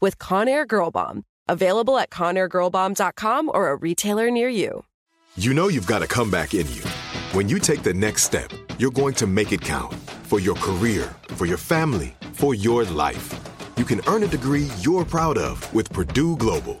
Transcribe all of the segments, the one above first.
with Conair Girl Bomb. Available at ConairGirlBomb.com or a retailer near you. You know you've got a comeback in you. When you take the next step, you're going to make it count for your career, for your family, for your life. You can earn a degree you're proud of with Purdue Global.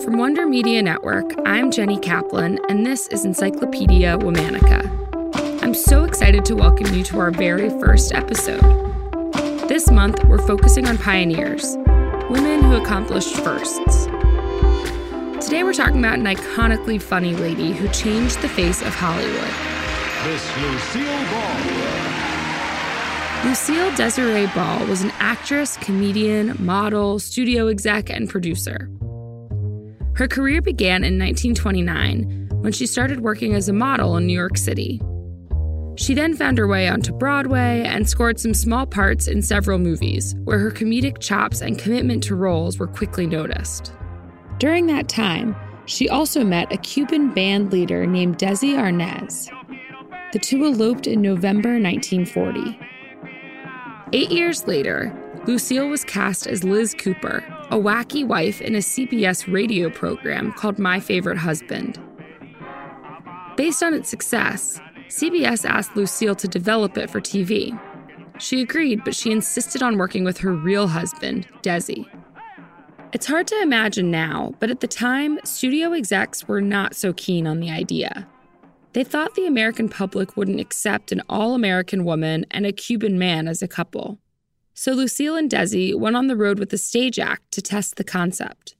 From Wonder Media Network, I'm Jenny Kaplan, and this is Encyclopedia Womanica. I'm so excited to welcome you to our very first episode. This month, we're focusing on pioneers, women who accomplished firsts. Today, we're talking about an iconically funny lady who changed the face of Hollywood. Miss Lucille Ball. Lucille Desiree Ball was an actress, comedian, model, studio exec, and producer. Her career began in 1929 when she started working as a model in New York City. She then found her way onto Broadway and scored some small parts in several movies, where her comedic chops and commitment to roles were quickly noticed. During that time, she also met a Cuban band leader named Desi Arnaz. The two eloped in November 1940. Eight years later, Lucille was cast as Liz Cooper, a wacky wife in a CBS radio program called My Favorite Husband. Based on its success, CBS asked Lucille to develop it for TV. She agreed, but she insisted on working with her real husband, Desi. It's hard to imagine now, but at the time, studio execs were not so keen on the idea. They thought the American public wouldn't accept an all American woman and a Cuban man as a couple. So Lucille and Desi went on the road with the stage act to test the concept.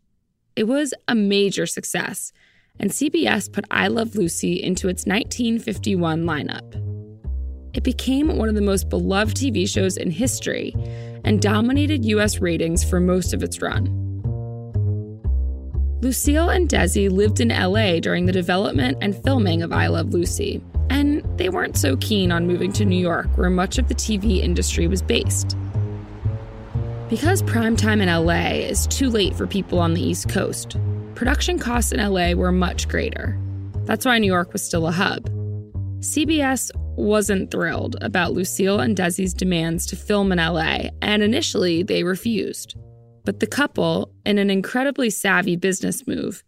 It was a major success, and CBS put I Love Lucy into its 1951 lineup. It became one of the most beloved TV shows in history and dominated US ratings for most of its run. Lucille and Desi lived in LA during the development and filming of I Love Lucy, and they weren't so keen on moving to New York, where much of the TV industry was based. Because primetime in LA is too late for people on the East Coast, production costs in LA were much greater. That's why New York was still a hub. CBS wasn't thrilled about Lucille and Desi's demands to film in LA, and initially they refused. But the couple, in an incredibly savvy business move,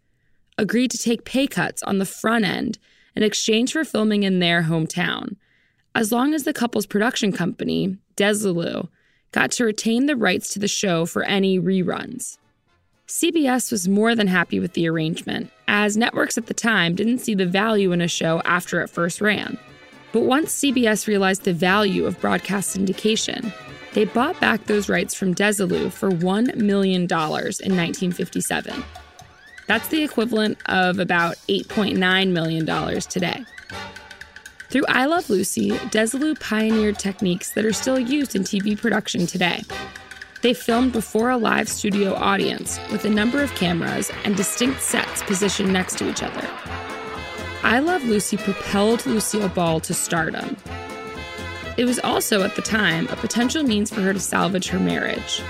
agreed to take pay cuts on the front end in exchange for filming in their hometown, as long as the couple's production company, Desilu, got to retain the rights to the show for any reruns. CBS was more than happy with the arrangement, as networks at the time didn't see the value in a show after it first ran. But once CBS realized the value of broadcast syndication, they bought back those rights from Desilu for $1 million in 1957. That's the equivalent of about $8.9 million today. Through I Love Lucy, Desilu pioneered techniques that are still used in TV production today. They filmed before a live studio audience with a number of cameras and distinct sets positioned next to each other. I Love Lucy propelled Lucille Ball to stardom. It was also, at the time, a potential means for her to salvage her marriage.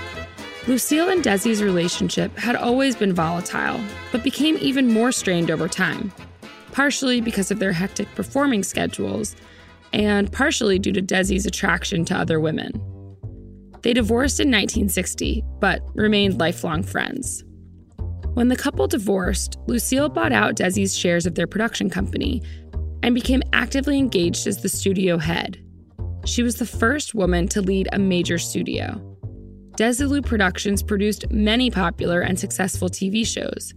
Lucille and Desi's relationship had always been volatile, but became even more strained over time. Partially because of their hectic performing schedules, and partially due to Desi's attraction to other women. They divorced in 1960, but remained lifelong friends. When the couple divorced, Lucille bought out Desi's shares of their production company and became actively engaged as the studio head. She was the first woman to lead a major studio. Desilu Productions produced many popular and successful TV shows,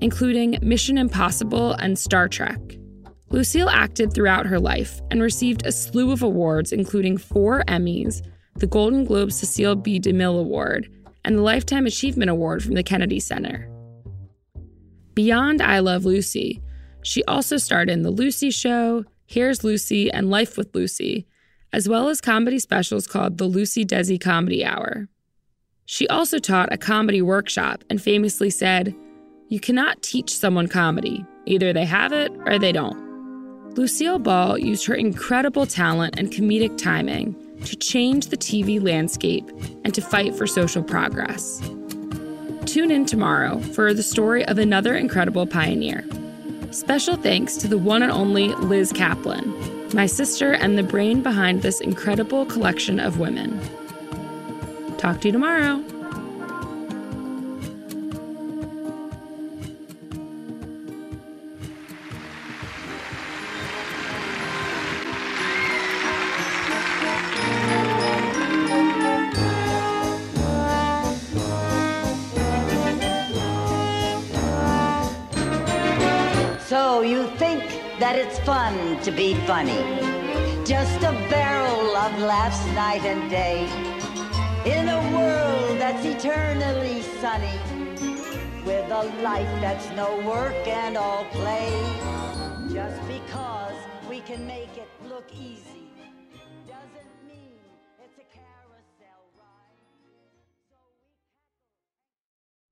including Mission Impossible and Star Trek. Lucille acted throughout her life and received a slew of awards, including four Emmys, the Golden Globe Cecil B. DeMille Award, and the Lifetime Achievement Award from the Kennedy Center. Beyond I Love Lucy, she also starred in The Lucy Show, Here's Lucy, and Life with Lucy, as well as comedy specials called the Lucy Desi Comedy Hour. She also taught a comedy workshop and famously said, You cannot teach someone comedy. Either they have it or they don't. Lucille Ball used her incredible talent and comedic timing to change the TV landscape and to fight for social progress. Tune in tomorrow for the story of another incredible pioneer. Special thanks to the one and only Liz Kaplan, my sister and the brain behind this incredible collection of women. Talk to you tomorrow. That it's fun to be funny? Just a barrel of laughs night and day. In a world that's eternally sunny. With a life that's no work and all play. Just because we can make it look easy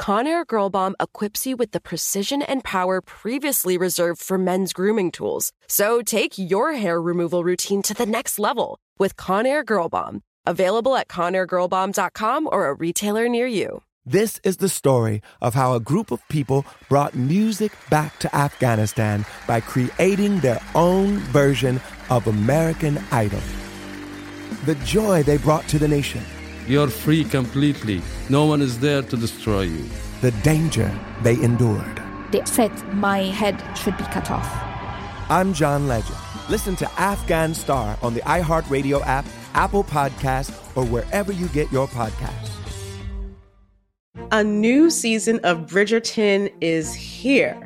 Conair Girl Bomb equips you with the precision and power previously reserved for men's grooming tools. So take your hair removal routine to the next level with Conair Girl Bomb. Available at ConairGirlBomb.com or a retailer near you. This is the story of how a group of people brought music back to Afghanistan by creating their own version of American Idol. The joy they brought to the nation, You're free completely. No one is there to destroy you. the danger they endured. They said my head should be cut off. I'm John Legend. Listen to Afghan Star on the iHeartRadio app, Apple Podcasts, or wherever you get your podcasts. A new season of Bridgerton is here.